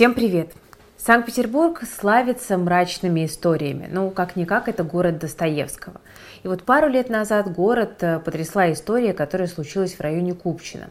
Всем привет! Санкт-Петербург славится мрачными историями. Ну, как-никак, это город Достоевского. И вот пару лет назад город э, потрясла история, которая случилась в районе Купчино.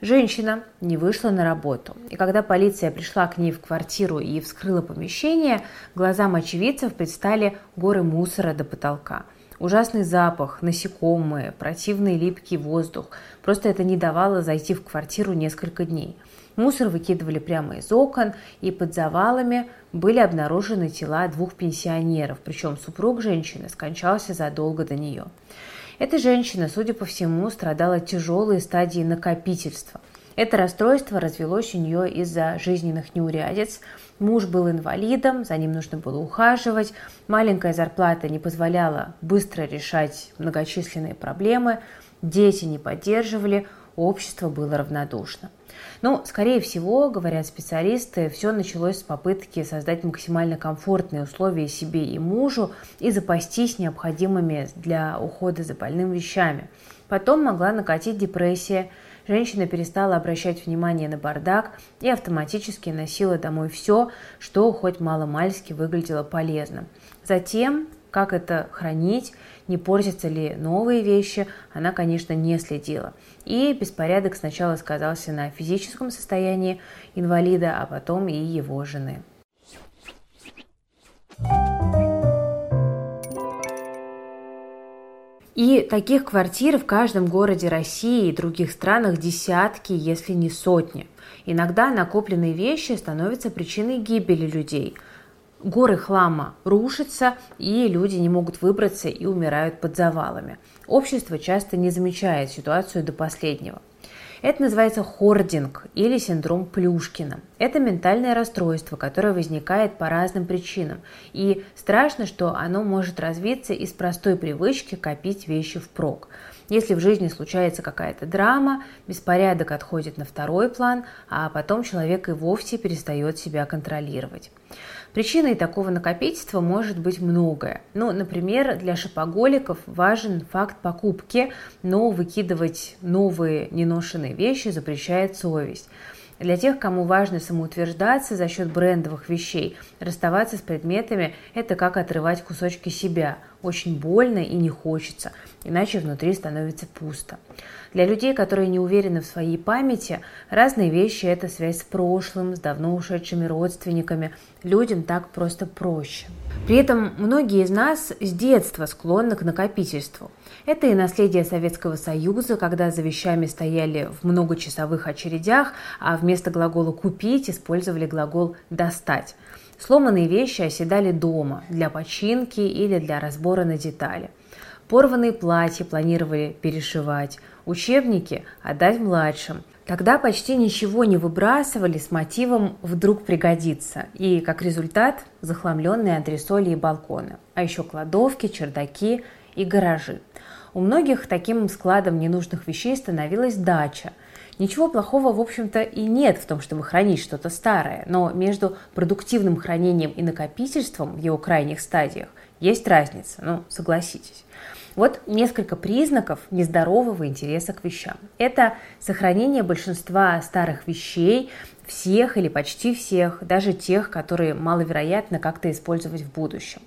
Женщина не вышла на работу. И когда полиция пришла к ней в квартиру и вскрыла помещение, глазам очевидцев предстали горы мусора до потолка. Ужасный запах, насекомые, противный липкий воздух. Просто это не давало зайти в квартиру несколько дней. Мусор выкидывали прямо из окон, и под завалами были обнаружены тела двух пенсионеров, причем супруг женщины скончался задолго до нее. Эта женщина, судя по всему, страдала тяжелой стадией накопительства. Это расстройство развелось у нее из-за жизненных неурядиц. Муж был инвалидом, за ним нужно было ухаживать, маленькая зарплата не позволяла быстро решать многочисленные проблемы, дети не поддерживали, общество было равнодушно. Но, скорее всего, говорят специалисты, все началось с попытки создать максимально комфортные условия себе и мужу и запастись необходимыми для ухода за больным вещами. Потом могла накатить депрессия, женщина перестала обращать внимание на бардак и автоматически носила домой все, что хоть мало-мальски выглядело полезным. Затем как это хранить, не портятся ли новые вещи, она, конечно, не следила. И беспорядок сначала сказался на физическом состоянии инвалида, а потом и его жены. И таких квартир в каждом городе России и других странах десятки, если не сотни. Иногда накопленные вещи становятся причиной гибели людей – горы хлама рушатся, и люди не могут выбраться и умирают под завалами. Общество часто не замечает ситуацию до последнего. Это называется хординг или синдром Плюшкина. Это ментальное расстройство, которое возникает по разным причинам. И страшно, что оно может развиться из простой привычки копить вещи впрок. Если в жизни случается какая-то драма, беспорядок отходит на второй план, а потом человек и вовсе перестает себя контролировать. Причиной такого накопительства может быть многое. Ну, например, для шопоголиков важен факт покупки, но выкидывать новые неношенные вещи запрещает совесть. Для тех, кому важно самоутверждаться за счет брендовых вещей, расставаться с предметами – это как отрывать кусочки себя. Очень больно и не хочется, иначе внутри становится пусто. Для людей, которые не уверены в своей памяти, разные вещи – это связь с прошлым, с давно ушедшими родственниками. Людям так просто проще. При этом многие из нас с детства склонны к накопительству. Это и наследие Советского Союза, когда за вещами стояли в многочасовых очередях, а вместо глагола «купить» использовали глагол «достать». Сломанные вещи оседали дома для починки или для разбора на детали. Порванные платья планировали перешивать, учебники отдать младшим. Тогда почти ничего не выбрасывали с мотивом «вдруг пригодится». И, как результат, захламленные антресоли и балконы. А еще кладовки, чердаки и гаражи. У многих таким складом ненужных вещей становилась дача. Ничего плохого, в общем-то, и нет в том, чтобы хранить что-то старое, но между продуктивным хранением и накопительством в его крайних стадиях есть разница, ну, согласитесь. Вот несколько признаков нездорового интереса к вещам. Это сохранение большинства старых вещей, всех или почти всех, даже тех, которые маловероятно как-то использовать в будущем.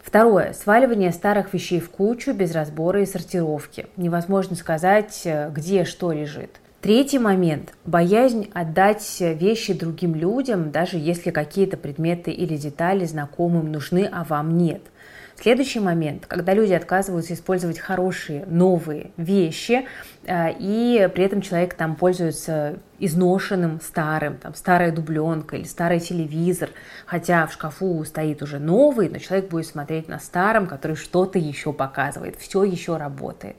Второе. Сваливание старых вещей в кучу без разбора и сортировки. Невозможно сказать, э, где что лежит. Третий момент – боязнь отдать вещи другим людям, даже если какие-то предметы или детали знакомым нужны, а вам нет – Следующий момент, когда люди отказываются использовать хорошие, новые вещи, э, и при этом человек там пользуется изношенным старым, там старая дубленка или старый телевизор, хотя в шкафу стоит уже новый, но человек будет смотреть на старом, который что-то еще показывает, все еще работает.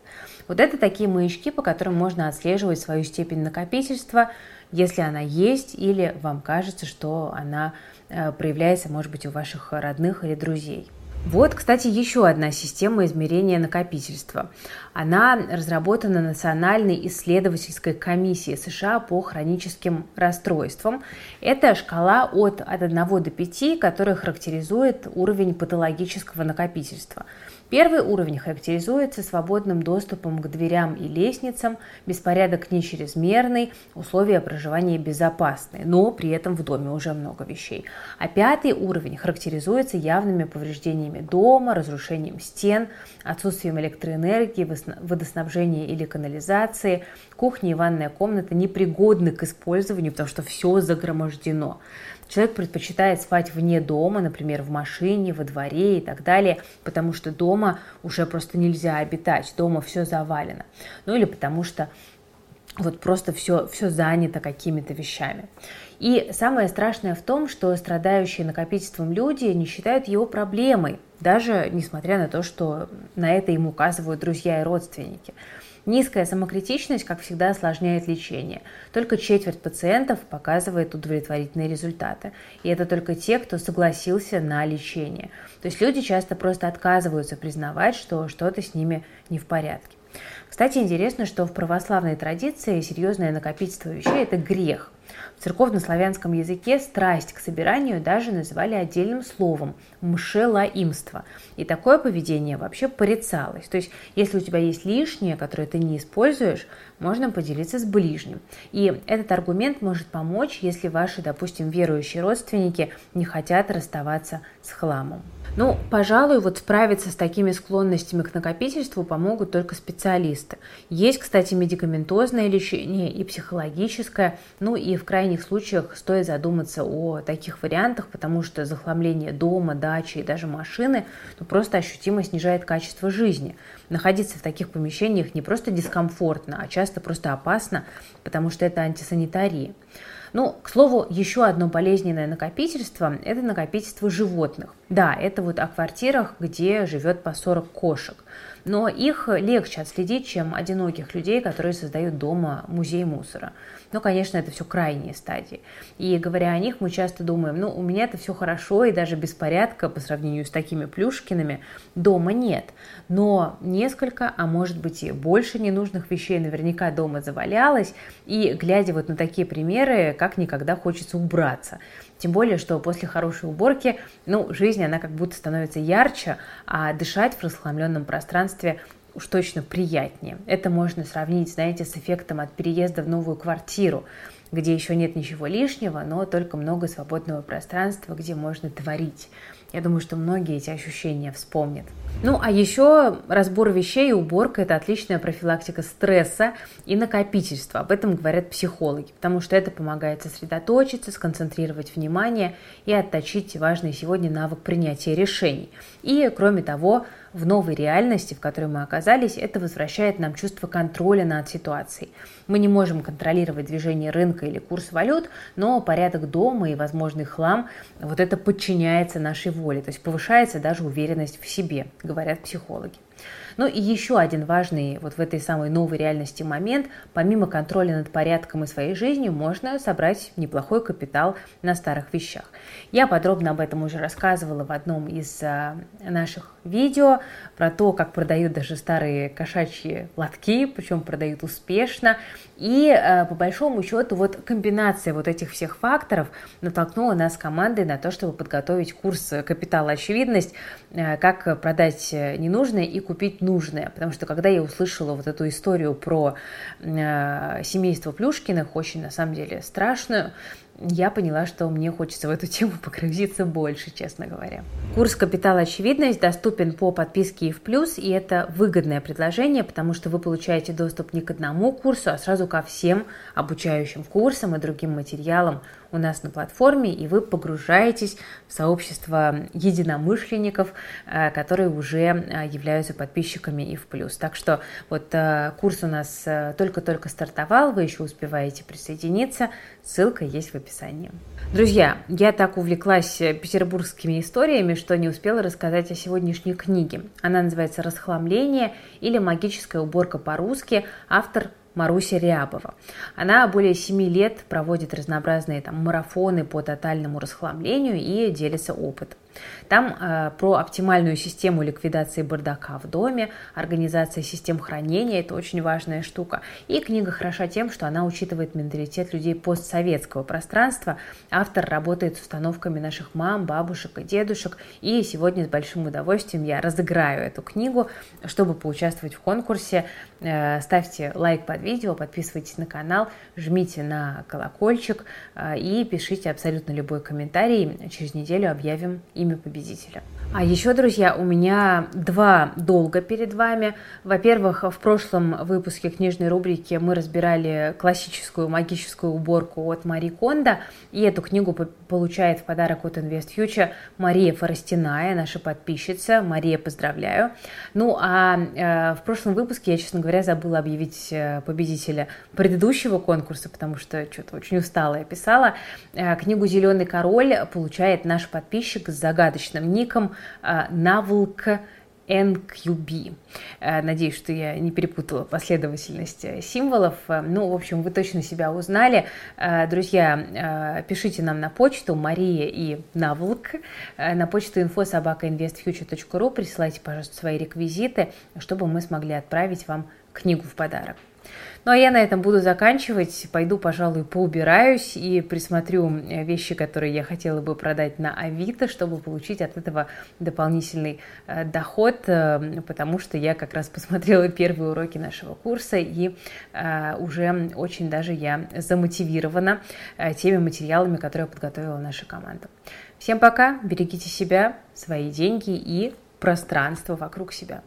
Вот это такие маячки, по которым можно отслеживать свою степень накопительства, если она есть, или вам кажется, что она э, проявляется, может быть, у ваших родных или друзей. Вот, кстати, еще одна система измерения накопительства. Она разработана Национальной исследовательской комиссией США по хроническим расстройствам. Это шкала от, от 1 до 5, которая характеризует уровень патологического накопительства – Первый уровень характеризуется свободным доступом к дверям и лестницам, беспорядок не чрезмерный, условия проживания безопасные, но при этом в доме уже много вещей. А пятый уровень характеризуется явными повреждениями дома, разрушением стен, отсутствием электроэнергии, водоснабжения или канализации, кухня и ванная комната непригодны к использованию, потому что все загромождено. Человек предпочитает спать вне дома, например, в машине, во дворе и так далее, потому что дома уже просто нельзя обитать, дома все завалено. Ну или потому что вот просто все, все занято какими-то вещами. И самое страшное в том, что страдающие накопительством люди не считают его проблемой, даже несмотря на то, что на это им указывают друзья и родственники. Низкая самокритичность, как всегда, осложняет лечение. Только четверть пациентов показывает удовлетворительные результаты. И это только те, кто согласился на лечение. То есть люди часто просто отказываются признавать, что что-то с ними не в порядке. Кстати, интересно, что в православной традиции серьезное накопительство вещей – это грех – в церковнославянском языке страсть к собиранию даже называли отдельным словом – мшелаимство. И такое поведение вообще порицалось. То есть, если у тебя есть лишнее, которое ты не используешь, можно поделиться с ближним. И этот аргумент может помочь, если ваши, допустим, верующие родственники не хотят расставаться с хламом. Ну, пожалуй, вот справиться с такими склонностями к накопительству помогут только специалисты. Есть, кстати, медикаментозное лечение и психологическое, ну и в крайних случаях стоит задуматься о таких вариантах, потому что захламление дома, дачи и даже машины ну, просто ощутимо снижает качество жизни. Находиться в таких помещениях не просто дискомфортно, а часто просто опасно, потому что это антисанитария. Ну, к слову, еще одно болезненное накопительство – это накопительство животных. Да, это вот о квартирах, где живет по 40 кошек. Но их легче отследить, чем одиноких людей, которые создают дома музей мусора. Но, конечно, это все крайние стадии. И говоря о них, мы часто думаем, ну, у меня это все хорошо, и даже беспорядка по сравнению с такими плюшкиными дома нет. Но несколько, а может быть и больше ненужных вещей наверняка дома завалялось, и глядя вот на такие примеры, как никогда хочется убраться. Тем более, что после хорошей уборки, ну, жизнь, она как будто становится ярче, а дышать в расхламленном пространстве уж точно приятнее. Это можно сравнить, знаете, с эффектом от переезда в новую квартиру, где еще нет ничего лишнего, но только много свободного пространства, где можно творить. Я думаю, что многие эти ощущения вспомнят. Ну, а еще разбор вещей и уборка – это отличная профилактика стресса и накопительства. Об этом говорят психологи, потому что это помогает сосредоточиться, сконцентрировать внимание и отточить важный сегодня навык принятия решений. И, кроме того, в новой реальности, в которой мы оказались, это возвращает нам чувство контроля над ситуацией. Мы не можем контролировать движение рынка или курс валют, но порядок дома и возможный хлам, вот это подчиняется нашей воле, то есть повышается даже уверенность в себе, говорят психологи. Ну и еще один важный вот в этой самой новой реальности момент, помимо контроля над порядком и своей жизнью, можно собрать неплохой капитал на старых вещах. Я подробно об этом уже рассказывала в одном из а, наших видео про то, как продают даже старые кошачьи лотки, причем продают успешно. И а, по большому счету вот комбинация вот этих всех факторов натолкнула нас с командой на то, чтобы подготовить курс «Капитал. Очевидность», а, как продать ненужное и купить нужное, потому что когда я услышала вот эту историю про э, семейство Плюшкиных, очень на самом деле страшную, я поняла, что мне хочется в эту тему погрузиться больше, честно говоря. Курс «Капитал. Очевидность» доступен по подписке и в плюс, и это выгодное предложение, потому что вы получаете доступ не к одному курсу, а сразу ко всем обучающим курсам и другим материалам у нас на платформе, и вы погружаетесь в сообщество единомышленников, э, которые уже э, являются подписчиками и в плюс. Так что вот э, курс у нас только-только стартовал, вы еще успеваете присоединиться, ссылка есть в описании. Друзья, я так увлеклась петербургскими историями, что не успела рассказать о сегодняшней книге. Она называется «Расхламление» или «Магическая уборка по-русски». Автор Маруся Рябова. Она более семи лет проводит разнообразные там, марафоны по тотальному расхламлению и делится опытом. Там э, про оптимальную систему ликвидации бардака в доме, организация систем хранения, это очень важная штука. И книга хороша тем, что она учитывает менталитет людей постсоветского пространства. Автор работает с установками наших мам, бабушек и дедушек. И сегодня с большим удовольствием я разыграю эту книгу. Чтобы поучаствовать в конкурсе, э, ставьте лайк под видео, подписывайтесь на канал, жмите на колокольчик э, и пишите абсолютно любой комментарий. Через неделю объявим имя победителя. А еще, друзья, у меня два долга перед вами. Во-первых, в прошлом выпуске книжной рубрики мы разбирали классическую магическую уборку от Мари Кондо, и эту книгу получает в подарок от Invest Future Мария Форостиная, наша подписчица. Мария, поздравляю. Ну, а э, в прошлом выпуске я, честно говоря, забыла объявить э, победителя предыдущего конкурса, потому что что-то очень устала я писала. Э, книгу «Зеленый король» получает наш подписчик с загадочным ником а, наволка NQB. Э, надеюсь, что я не перепутала последовательность э, символов. Э, ну, в общем, вы точно себя узнали. Друзья, пишите нам на почту Мария и Наволк, на почту info.sobaka.investfuture.ru, присылайте, пожалуйста, свои реквизиты, чтобы мы смогли отправить вам книгу в подарок. Ну а я на этом буду заканчивать. Пойду, пожалуй, поубираюсь и присмотрю э, вещи, которые я хотела бы продать на Авито, чтобы получить от этого дополнительный э, доход, э, потому что я как раз посмотрела первые уроки нашего курса и уже очень даже я замотивирована теми материалами, которые подготовила наша команда. Всем пока, берегите себя, свои деньги и пространство вокруг себя.